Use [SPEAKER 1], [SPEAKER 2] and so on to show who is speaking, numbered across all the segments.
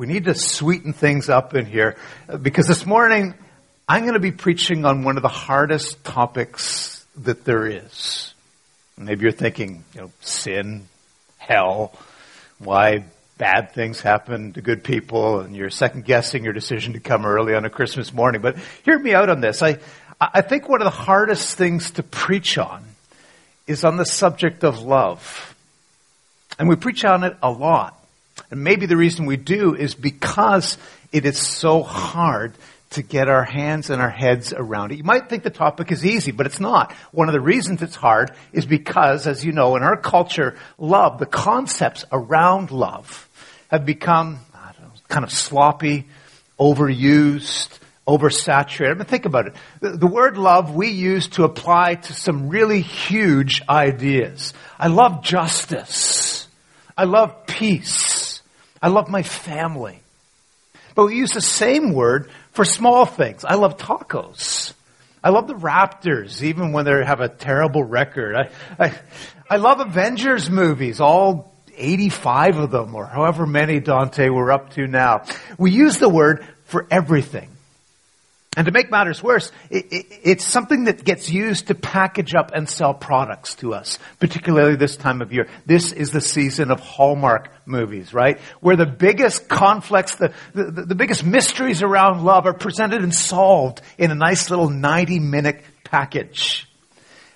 [SPEAKER 1] We need to sweeten things up in here because this morning I'm going to be preaching on one of the hardest topics that there is. Maybe you're thinking, you know, sin, hell, why bad things happen to good people, and you're second guessing your decision to come early on a Christmas morning. But hear me out on this. I, I think one of the hardest things to preach on is on the subject of love. And we preach on it a lot. And maybe the reason we do is because it is so hard to get our hands and our heads around it. You might think the topic is easy, but it's not. One of the reasons it's hard is because, as you know, in our culture, love, the concepts around love have become, know, kind of sloppy, overused, oversaturated. I mean, think about it. The, the, word love we use to apply to some really huge ideas. I love justice. I love peace. I love my family. But we use the same word for small things. I love tacos. I love the Raptors, even when they have a terrible record. I, I, I love Avengers movies, all 85 of them, or however many, Dante, we're up to now. We use the word for everything. And to make matters worse, it, it, it's something that gets used to package up and sell products to us, particularly this time of year. This is the season of Hallmark movies, right? Where the biggest conflicts, the, the, the biggest mysteries around love are presented and solved in a nice little 90 minute package.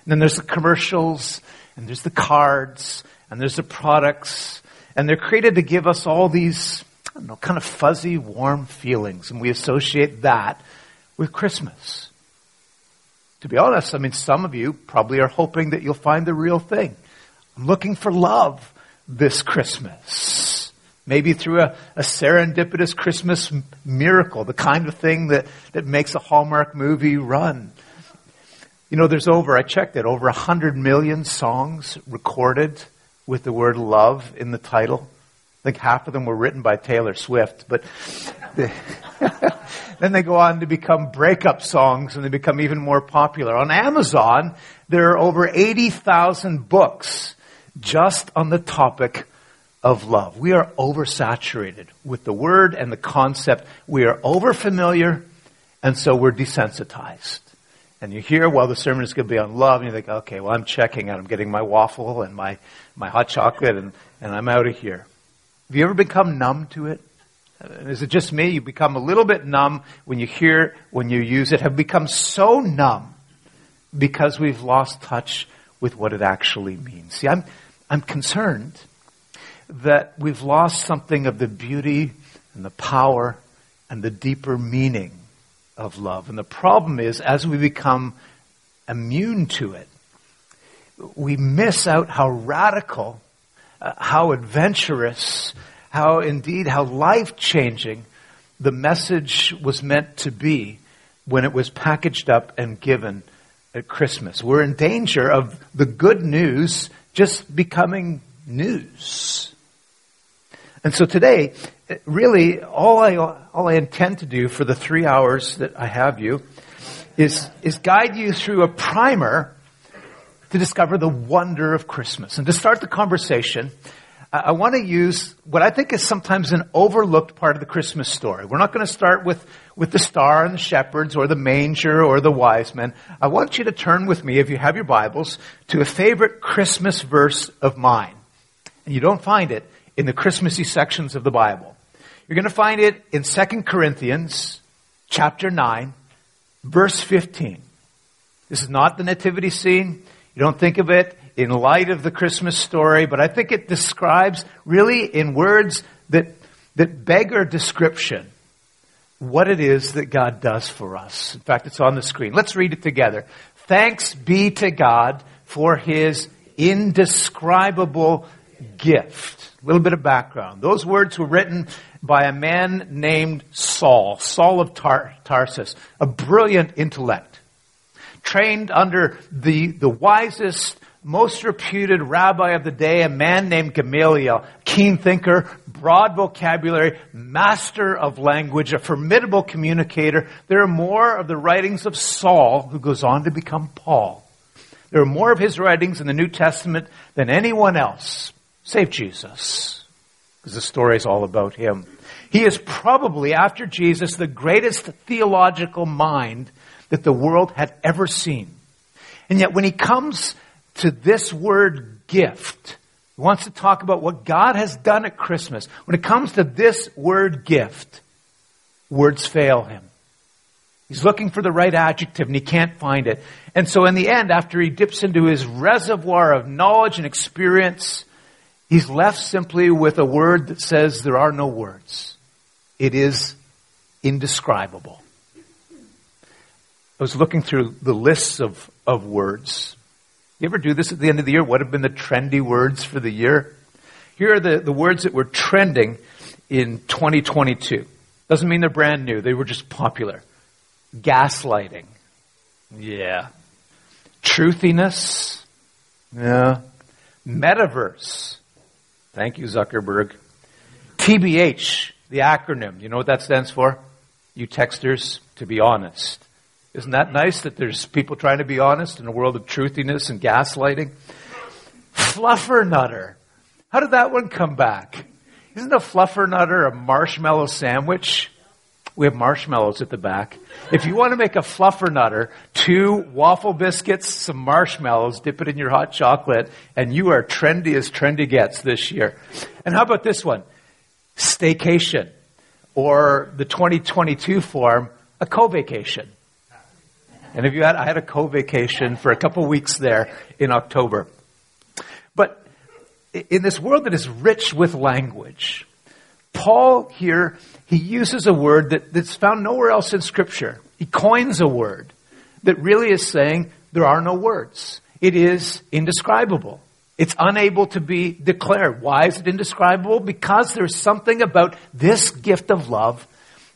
[SPEAKER 1] And then there's the commercials, and there's the cards, and there's the products, and they're created to give us all these, I don't know, kind of fuzzy, warm feelings, and we associate that with Christmas. To be honest, I mean, some of you probably are hoping that you'll find the real thing. I'm looking for love this Christmas. Maybe through a, a serendipitous Christmas miracle, the kind of thing that, that makes a Hallmark movie run. You know, there's over, I checked it, over 100 million songs recorded with the word love in the title. I think half of them were written by Taylor Swift, but then they go on to become breakup songs and they become even more popular. On Amazon, there are over 80,000 books just on the topic of love. We are oversaturated with the word and the concept. We are overfamiliar and so we're desensitized. And you hear, well, the sermon is going to be on love, and you think, okay, well, I'm checking out. I'm getting my waffle and my, my hot chocolate, and, and I'm out of here. Have you ever become numb to it? Is it just me? You become a little bit numb when you hear, when you use it, have become so numb because we've lost touch with what it actually means. See, I'm, I'm concerned that we've lost something of the beauty and the power and the deeper meaning of love. And the problem is, as we become immune to it, we miss out how radical, uh, how adventurous, how indeed, how life changing the message was meant to be when it was packaged up and given at Christmas. We're in danger of the good news just becoming news. And so today, really, all I, all I intend to do for the three hours that I have you is, is guide you through a primer to discover the wonder of Christmas. And to start the conversation, I want to use what I think is sometimes an overlooked part of the Christmas story. We're not going to start with, with the star and the shepherds or the manger or the wise men. I want you to turn with me, if you have your Bibles, to a favorite Christmas verse of mine. And you don't find it in the Christmassy sections of the Bible. You're going to find it in 2 Corinthians chapter 9, verse 15. This is not the nativity scene. You don't think of it in light of the Christmas story, but I think it describes really in words that, that beggar description what it is that God does for us. In fact, it's on the screen. Let's read it together. Thanks be to God for his indescribable gift. A little bit of background. Those words were written by a man named Saul, Saul of Tar- Tarsus, a brilliant intellect, trained under the, the wisest most reputed rabbi of the day, a man named Gamaliel, keen thinker, broad vocabulary, master of language, a formidable communicator. There are more of the writings of Saul, who goes on to become Paul. There are more of his writings in the New Testament than anyone else, save Jesus, because the story is all about him. He is probably, after Jesus, the greatest theological mind that the world had ever seen. And yet when he comes to this word gift, he wants to talk about what God has done at Christmas. When it comes to this word gift, words fail him. He's looking for the right adjective and he can't find it. And so in the end, after he dips into his reservoir of knowledge and experience, he's left simply with a word that says there are no words. It is indescribable. I was looking through the lists of, of words. You ever do this at the end of the year? What have been the trendy words for the year? Here are the, the words that were trending in 2022. Doesn't mean they're brand new. They were just popular. Gaslighting. Yeah. Truthiness. Yeah. Metaverse. Thank you, Zuckerberg. TBH, the acronym. You know what that stands for? You texters, to be honest. Isn't that nice that there's people trying to be honest in a world of truthiness and gaslighting? Fluffernutter. How did that one come back? Isn't a fluffernutter a marshmallow sandwich? We have marshmallows at the back. If you want to make a fluffernutter, two waffle biscuits, some marshmallows, dip it in your hot chocolate, and you are trendy as trendy gets this year. And how about this one? Staycation. Or the 2022 form, a co-vacation. And if you had, I had a co-vacation for a couple weeks there in October. But in this world that is rich with language, Paul here, he uses a word that, that's found nowhere else in scripture. He coins a word that really is saying there are no words. It is indescribable. It's unable to be declared. Why is it indescribable? Because there's something about this gift of love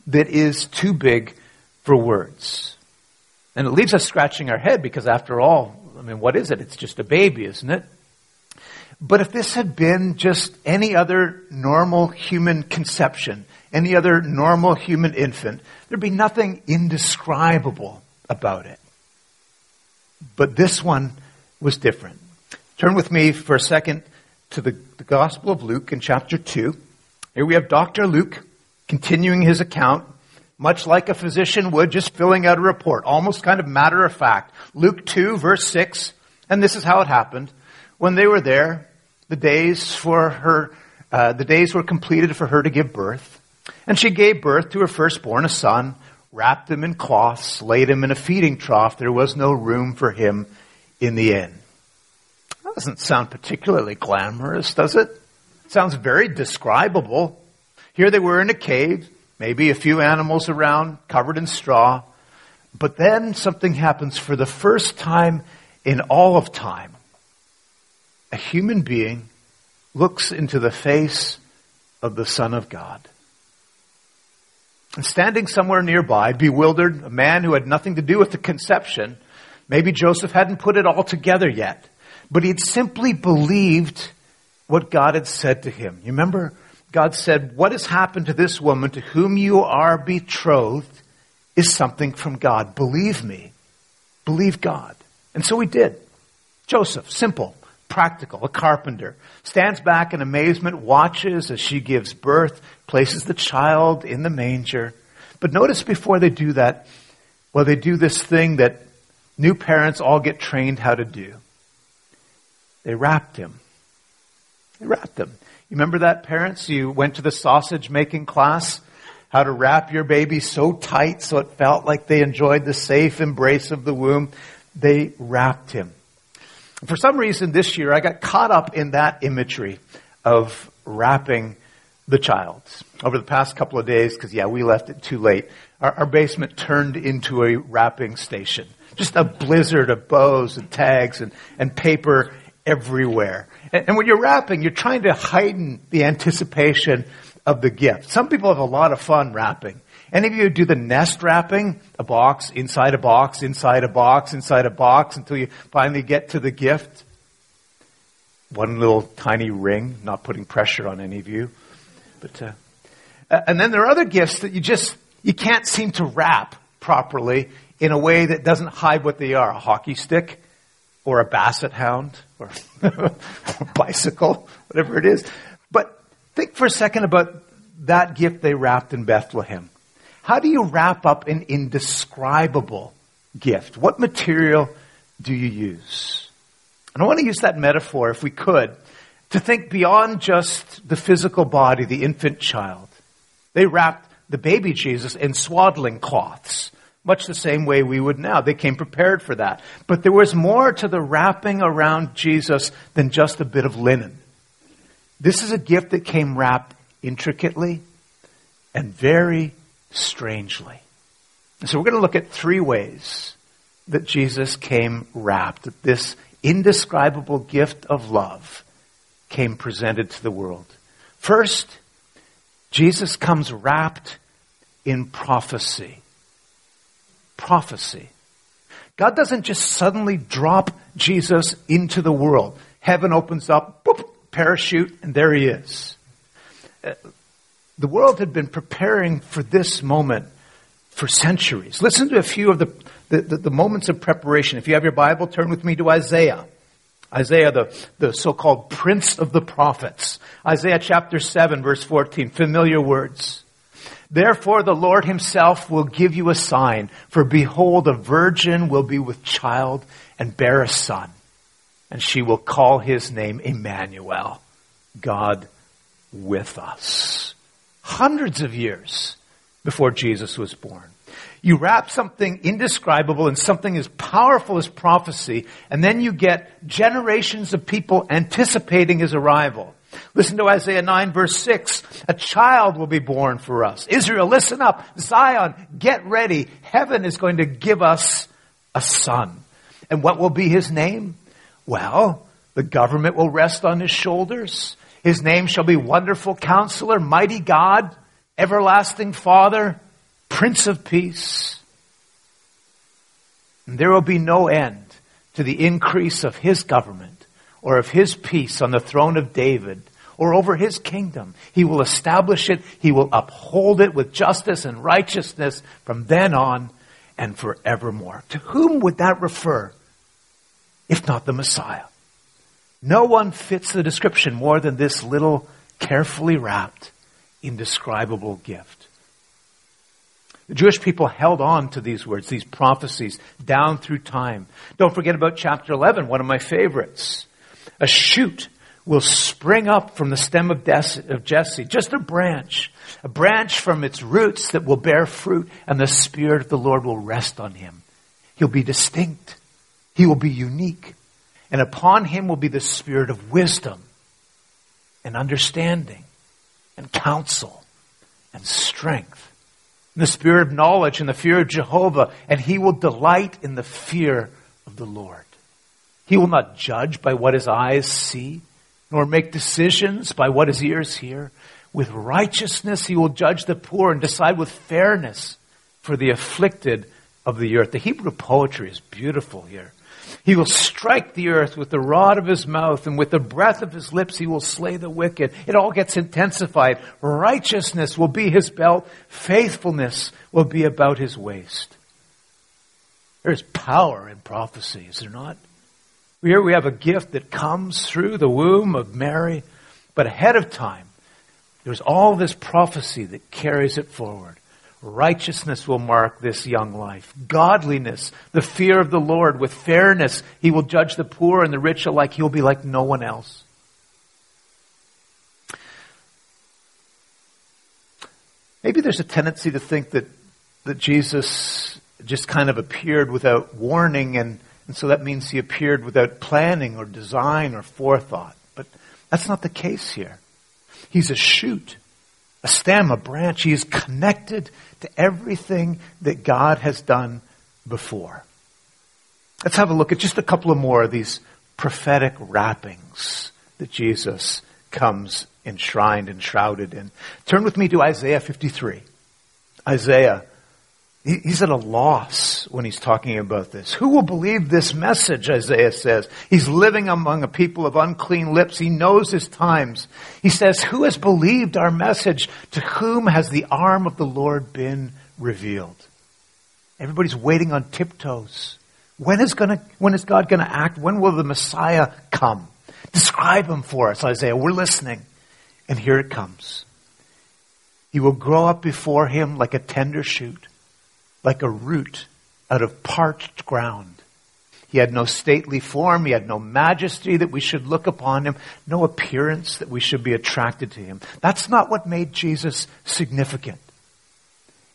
[SPEAKER 1] that is too big for words. And it leaves us scratching our head because after all, I mean, what is it? It's just a baby, isn't it? But if this had been just any other normal human conception, any other normal human infant, there'd be nothing indescribable about it. But this one was different. Turn with me for a second to the, the Gospel of Luke in chapter 2. Here we have Dr. Luke continuing his account, much like a physician would, just filling out a report, almost kind of matter of fact. Luke 2, verse 6, and this is how it happened. When they were there, the days for her, uh, the days were completed for her to give birth. And she gave birth to her firstborn, a son, wrapped him in cloths, laid him in a feeding trough. There was no room for him in the inn. That doesn't sound particularly glamorous, does it? it sounds very describable. Here they were in a cave, maybe a few animals around, covered in straw. But then something happens for the first time in all of time a human being looks into the face of the Son of God. And standing somewhere nearby, bewildered, a man who had nothing to do with the conception, maybe Joseph hadn't put it all together yet, but he'd simply believed what God had said to him. You remember? God said, What has happened to this woman to whom you are betrothed is something from God. Believe me. Believe God. And so he did. Joseph, simple practical, a carpenter, stands back in amazement, watches as she gives birth, places the child in the manger. But notice before they do that, well, they do this thing that new parents all get trained how to do. They wrapped him. They wrapped him. You remember that, parents? You went to the sausage making class? How to wrap your baby so tight so it felt like they enjoyed the safe embrace of the womb. They wrapped him. For some reason this year, I got caught up in that imagery of wrapping the child. Over the past couple of days, because yeah, we left it too late, our, our, basement turned into a wrapping station. Just a blizzard of bows and tags and, and paper everywhere. And, and when you're wrapping, you're trying to heighten the anticipation of the gift. Some people have a lot of fun wrapping. Any of you do the nest wrapping? A box, inside a box, inside a box, inside a box until you finally get to the gift? One little tiny ring, not putting pressure on any of you. But, uh, and then there are other gifts that you just, you can't seem to wrap properly in a way that doesn't hide what they are. A hockey stick or a basset hound or a bicycle, whatever it is. But think for a second about that gift they wrapped in Bethlehem. How do you wrap up an indescribable gift? What material do you use? And I want to use that metaphor, if we could, to think beyond just the physical body, the infant child. They wrapped the baby Jesus in swaddling cloths, much the same way we would now. They came prepared for that. But there was more to the wrapping around Jesus than just a bit of linen. This is a gift that came wrapped intricately and very strangely. So we're going to look at three ways that Jesus came wrapped, that this indescribable gift of love came presented to the world. First, Jesus comes wrapped in prophecy. Prophecy. God doesn't just suddenly drop Jesus into the world. Heaven opens up, boop, parachute, and there he is. Uh, the world had been preparing for this moment for centuries. Listen to a few of the, the, the, the moments of preparation. If you have your Bible, turn with me to Isaiah. Isaiah, the, the so-called prince of the prophets. Isaiah chapter 7 verse 14, familiar words. Therefore the Lord himself will give you a sign, for behold, a virgin will be with child and bear a son, and she will call his name Emmanuel, God with us hundreds of years before Jesus was born. You wrap something indescribable in something as powerful as prophecy, and then you get generations of people anticipating his arrival. Listen to Isaiah 9 verse 6. A child will be born for us. Israel, listen up. Zion, get ready. Heaven is going to give us a son. And what will be his name? Well, the government will rest on his shoulders. His name shall be Wonderful Counselor, Mighty God, Everlasting Father, Prince of Peace. And there will be no end to the increase of his government or of his peace on the throne of David or over his kingdom. He will establish it. He will uphold it with justice and righteousness from then on and forevermore. To whom would that refer if not the Messiah? No one fits the description more than this little carefully wrapped, indescribable gift. The Jewish people held on to these words, these prophecies, down through time. Don't forget about chapter 11, one of my favorites. A shoot will spring up from the stem of Jesse, just a branch, a branch from its roots that will bear fruit, and the Spirit of the Lord will rest on him. He'll be distinct. He will be unique. And upon him will be the spirit of wisdom and understanding and counsel and strength. And the spirit of knowledge and the fear of Jehovah. And he will delight in the fear of the Lord. He will not judge by what his eyes see, nor make decisions by what his ears hear. With righteousness he will judge the poor and decide with fairness for the afflicted of the earth. The Hebrew poetry is beautiful here. He will strike the earth with the rod of his mouth, and with the breath of his lips he will slay the wicked. It all gets intensified. Righteousness will be his belt. Faithfulness will be about his waist. There's power in prophecy, is there not? Here we have a gift that comes through the womb of Mary, but ahead of time, there's all this prophecy that carries it forward. Righteousness will mark this young life. Godliness, the fear of the Lord with fairness. He will judge the poor and the rich alike. He'll be like no one else. Maybe there's a tendency to think that, that Jesus just kind of appeared without warning and, and so that means he appeared without planning or design or forethought. But that's not the case here. He's a shoot a stem, a branch. He is connected to everything that God has done before. Let's have a look at just a couple of more of these prophetic wrappings that Jesus comes enshrined and shrouded in. Turn with me to Isaiah 53. Isaiah He's at a loss when he's talking about this. Who will believe this message, Isaiah says? He's living among a people of unclean lips. He knows his times. He says, who has believed our message? To whom has the arm of the Lord been revealed? Everybody's waiting on tiptoes. When is gonna, when is God gonna act? When will the Messiah come? Describe him for us, Isaiah. We're listening. And here it comes. He will grow up before him like a tender shoot, like a root out of parched ground. He had no stately form. He had no majesty that we should look upon him, no appearance that we should be attracted to him. That's not what made Jesus significant.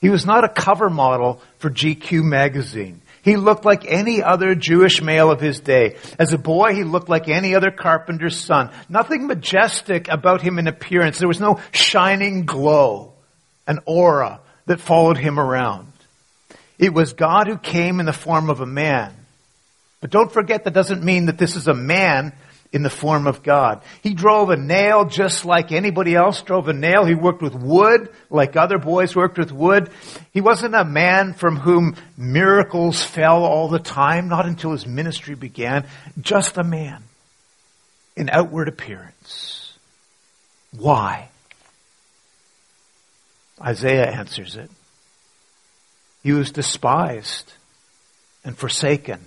[SPEAKER 1] He was not a cover model for GQ magazine. He looked like any other Jewish male of his day. As a boy, he looked like any other carpenter's son. Nothing majestic about him in appearance. There was no shining glow, an aura that followed him around. It was God who came in the form of a man. But don't forget that doesn't mean that this is a man in the form of God. He drove a nail just like anybody else drove a nail. He worked with wood like other boys worked with wood. He wasn't a man from whom miracles fell all the time, not until his ministry began. Just a man in outward appearance. Why? Isaiah answers it. He was despised and forsaken,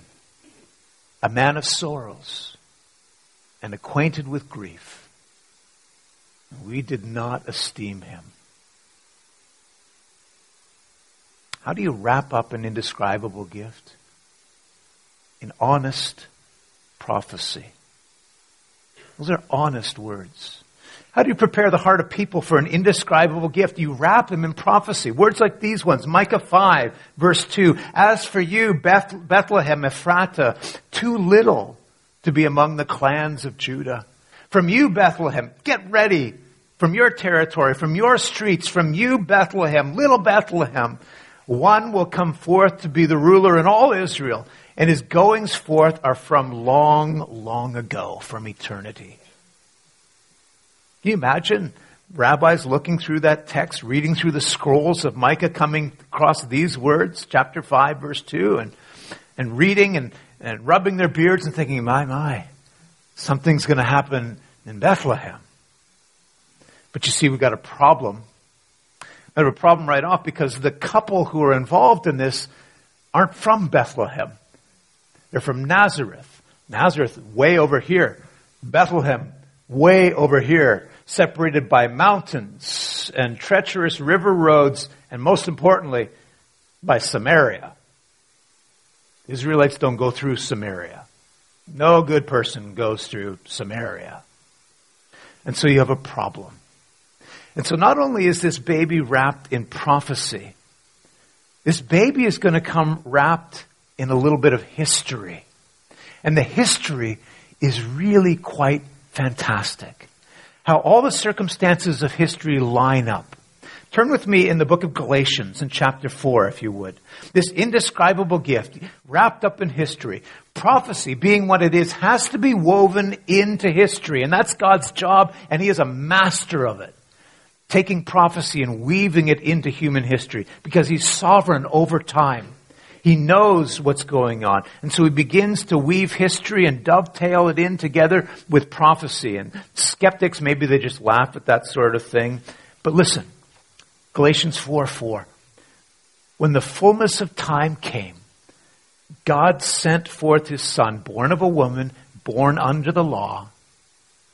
[SPEAKER 1] a man of sorrows and acquainted with grief. We did not esteem him. How do you wrap up an indescribable gift? In honest prophecy. Those are honest words. How do you prepare the heart of people for an indescribable gift? You wrap them in prophecy. Words like these ones. Micah 5 verse 2. As for you, Beth- Bethlehem Ephratah, too little to be among the clans of Judah. From you, Bethlehem, get ready from your territory, from your streets, from you, Bethlehem, little Bethlehem. One will come forth to be the ruler in all Israel, and his goings forth are from long, long ago, from eternity. Can you imagine rabbis looking through that text, reading through the scrolls of Micah, coming across these words, chapter 5, verse 2, and, and reading and, and rubbing their beards and thinking, my, my, something's going to happen in Bethlehem. But you see, we've got a problem. We have a problem right off because the couple who are involved in this aren't from Bethlehem. They're from Nazareth. Nazareth, way over here. Bethlehem, way over here. Separated by mountains and treacherous river roads, and most importantly, by Samaria. Israelites don't go through Samaria. No good person goes through Samaria. And so you have a problem. And so not only is this baby wrapped in prophecy, this baby is going to come wrapped in a little bit of history. And the history is really quite fantastic. How all the circumstances of history line up. Turn with me in the book of Galatians in chapter 4, if you would. This indescribable gift, wrapped up in history. Prophecy, being what it is, has to be woven into history. And that's God's job, and He is a master of it. Taking prophecy and weaving it into human history, because He's sovereign over time. He knows what's going on. And so he begins to weave history and dovetail it in together with prophecy. And skeptics, maybe they just laugh at that sort of thing. But listen, Galatians 4 4. When the fullness of time came, God sent forth his son, born of a woman, born under the law,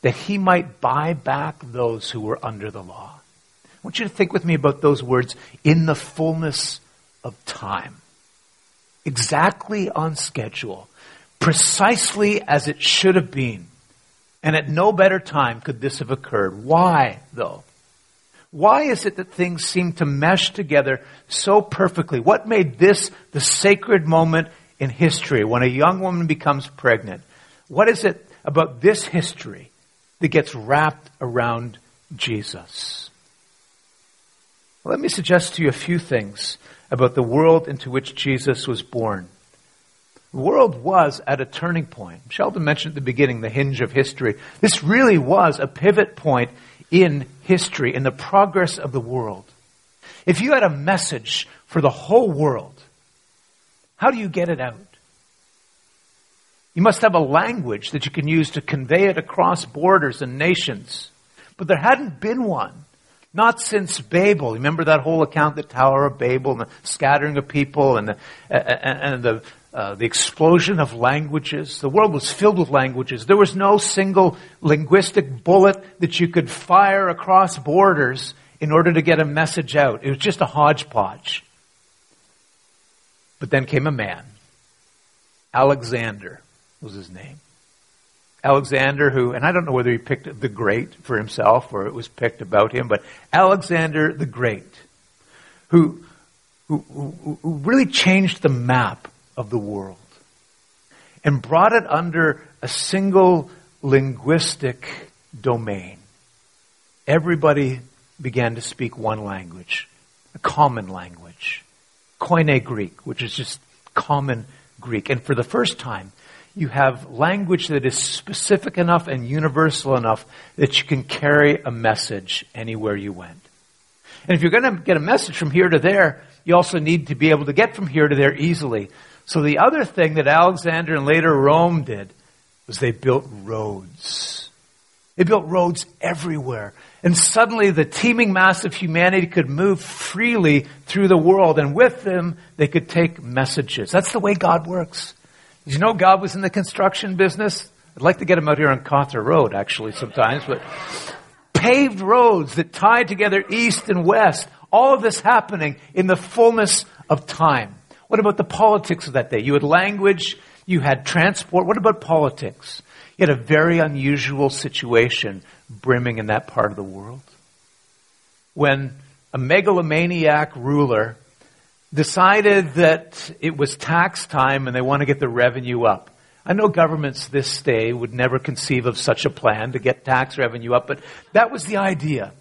[SPEAKER 1] that he might buy back those who were under the law. I want you to think with me about those words, in the fullness of time. Exactly on schedule. Precisely as it should have been. And at no better time could this have occurred. Why, though? Why is it that things seem to mesh together so perfectly? What made this the sacred moment in history when a young woman becomes pregnant? What is it about this history that gets wrapped around Jesus? Let me suggest to you a few things about the world into which Jesus was born. The world was at a turning point. Sheldon mentioned at the beginning the hinge of history. This really was a pivot point in history, in the progress of the world. If you had a message for the whole world, how do you get it out? You must have a language that you can use to convey it across borders and nations. But there hadn't been one. Not since Babel. Remember that whole account, the Tower of Babel, and the scattering of people, and the, and the uh, the explosion of languages. The world was filled with languages. There was no single linguistic bullet that you could fire across borders in order to get a message out. It was just a hodgepodge. But then came a man. Alexander was his name. Alexander, who, and I don't know whether he picked the Great for himself or it was picked about him, but Alexander the Great, who, who, who, really changed the map of the world and brought it under a single linguistic domain. Everybody began to speak one language, a common language, Koine Greek, which is just common Greek. And for the first time, you have language that is specific enough and universal enough that you can carry a message anywhere you went. And if you're going to get a message from here to there, you also need to be able to get from here to there easily. So the other thing that Alexander and later Rome did was they built roads. They built roads everywhere. And suddenly the teeming mass of humanity could move freely through the world. And with them, they could take messages. That's the way God works. Did you know God was in the construction business? I'd like to get him out here on Cawthra Road, actually, sometimes, but paved roads that tied together east and west. All of this happening in the fullness of time. What about the politics of that day? You had language, you had transport. What about politics? You had a very unusual situation brimming in that part of the world. When a megalomaniac ruler decided that it was tax time and they want to get the revenue up. I know governments this day would never conceive of such a plan to get tax revenue up, but that was the idea.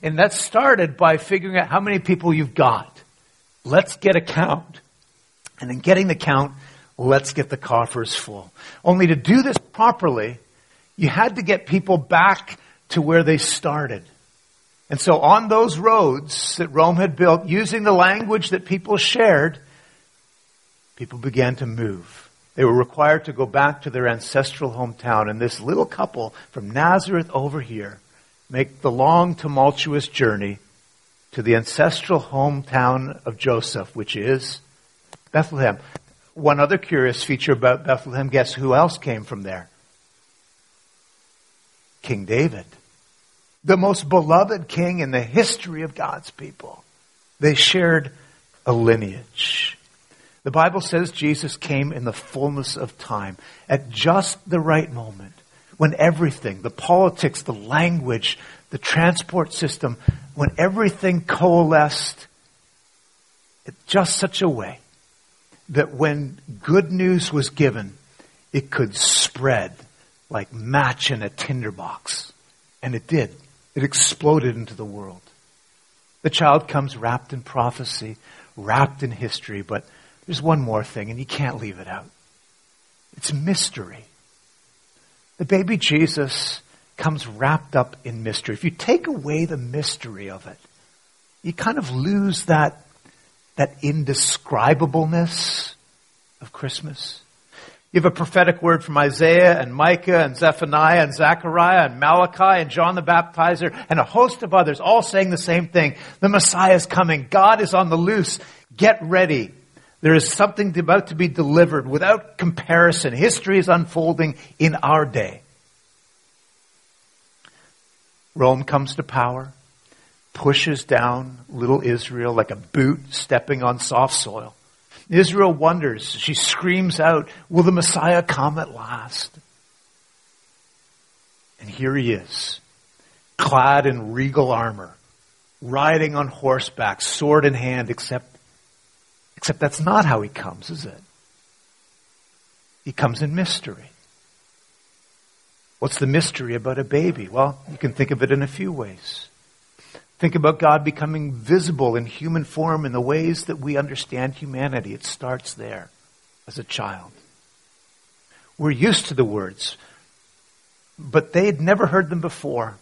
[SPEAKER 1] And that started by figuring out how many people you've got. Let's get a count. And in getting the count, let's get the coffers full. Only to do this properly, you had to get people back to where they started. And so on those roads that Rome had built, using the language that people shared, people began to move. They were required to go back to their ancestral hometown. And this little couple from Nazareth over here make the long, tumultuous journey to the ancestral hometown of Joseph, which is Bethlehem. One other curious feature about Bethlehem, guess who else came from there? King David the most beloved king in the history of God's people. They shared a lineage. The Bible says Jesus came in the fullness of time, at just the right moment, when everything, the politics, the language, the transport system, when everything coalesced in just such a way that when good news was given, it could spread like match in a tinderbox. And it did. It exploded into the world. The child comes wrapped in prophecy, wrapped in history, but there's one more thing, and you can't leave it out. It's mystery. The baby Jesus comes wrapped up in mystery. If you take away the mystery of it, you kind of lose that, that indescribableness of Christmas. You have a prophetic word from Isaiah and Micah and Zephaniah and Zechariah and Malachi and John the Baptizer and a host of others all saying the same thing. The Messiah is coming. God is on the loose. Get ready. There is something about to be delivered without comparison. History is unfolding in our day. Rome comes to power, pushes down little Israel like a boot stepping on soft soil. Israel wonders. She screams out, Will the Messiah come at last? And here he is, clad in regal armor, riding on horseback, sword in hand, except, except that's not how he comes, is it? He comes in mystery. What's the mystery about a baby? Well, you can think of it in a few ways. Think about God becoming visible in human form in the ways that we understand humanity. It starts there as a child. We're used to the words, but they had never heard them before.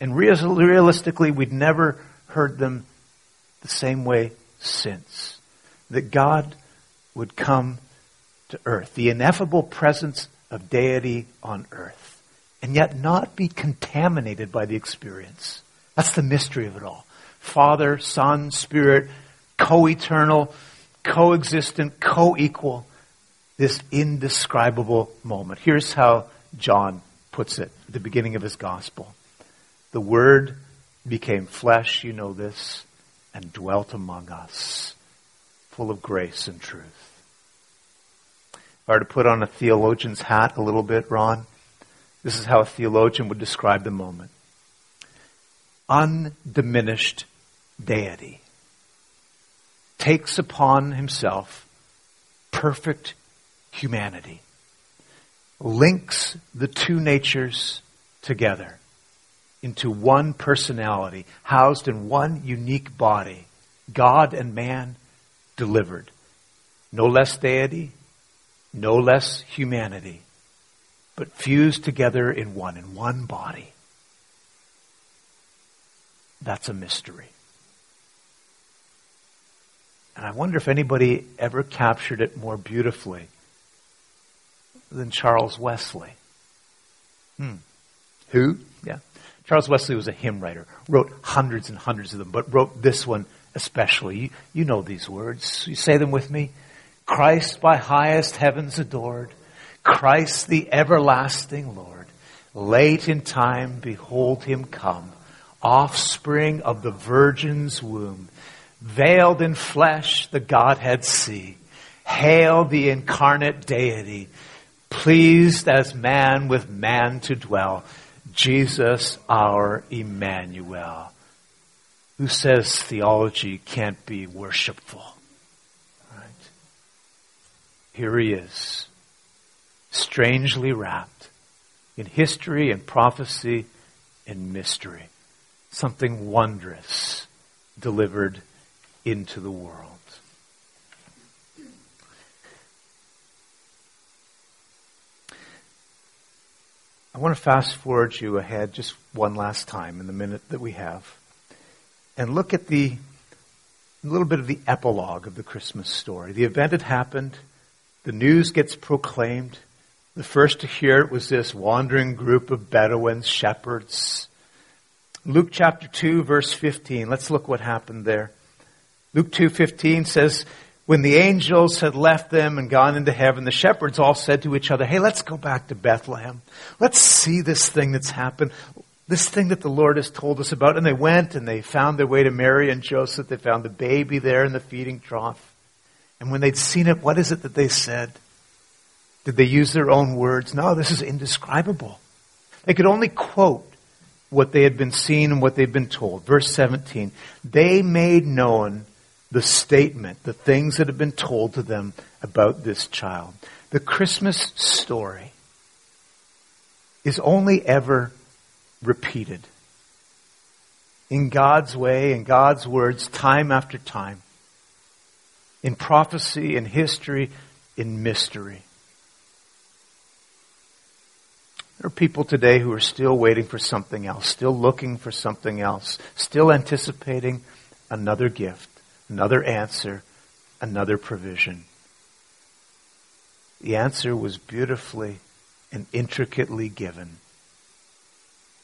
[SPEAKER 1] And realistically, we'd never heard them the same way since. That God would come to earth, the ineffable presence of deity on earth, and yet not be contaminated by the experience. That's the mystery of it all. Father, Son, Spirit, co-eternal, co-existent, co-equal. This indescribable moment. Here's how John puts it at the beginning of his gospel. The Word became flesh, you know this, and dwelt among us, full of grace and truth. If I were to put on a theologian's hat a little bit, Ron, this is how a theologian would describe the moment. Undiminished deity takes upon himself perfect humanity, links the two natures together into one personality, housed in one unique body, God and man delivered. No less deity, no less humanity, but fused together in one, in one body. That's a mystery. And I wonder if anybody ever captured it more beautifully than Charles Wesley. Hmm. Who? Yeah. Charles Wesley was a hymn writer, wrote hundreds and hundreds of them, but wrote this one especially. You, you know these words. You say them with me. Christ by highest heavens adored, Christ the everlasting Lord. Late in time, behold him come, offspring of the Virgin's womb, veiled in flesh, the Godhead see. Hail the incarnate deity, pleased as man with man to dwell. Jesus our Emmanuel. Who says theology can't be worshipful? Right? Here he is, strangely wrapped in history and prophecy and mystery. Something wondrous delivered into the world. I want to fast forward you ahead just one last time in the minute that we have and look at the little bit of the epilogue of the Christmas story. The event had happened. The news gets proclaimed. The first to hear it was this wandering group of Bedouins, shepherds. Luke chapter 2 verse 15. Let's look what happened there. Luke 2:15 says when the angels had left them and gone into heaven, the shepherds all said to each other, Hey, let's go back to Bethlehem. Let's see this thing that's happened. This thing that the Lord has told us about. And they went and they found their way to Mary and Joseph. They found the baby there in the feeding trough. And when they'd seen it, what is it that they said? Did they use their own words? No, this is indescribable. They could only quote what they had been seen and what they'd been told. Verse 17. They made known the statement, the things that had been told to them about this child. The Christmas story is only ever repeated in God's way, in God's words, time after time. In prophecy, in history, in mystery. There are people today who are still waiting for something else, still looking for something else, still anticipating another gift another answer, another provision. The answer was beautifully and intricately given.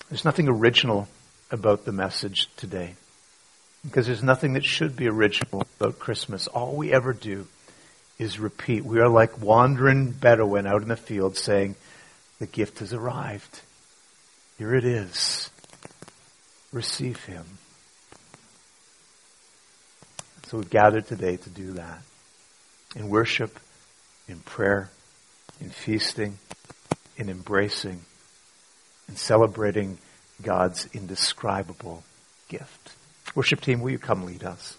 [SPEAKER 1] There's nothing original about the message today because there's nothing that should be original about Christmas. All we ever do is repeat. We are like wandering Bedouin out in the field saying, the gift has arrived. Here it is. Receive him. So we've gathered today to do that. In worship, in prayer, in feasting, in embracing, in celebrating God's indescribable gift. Worship team, will you come lead us?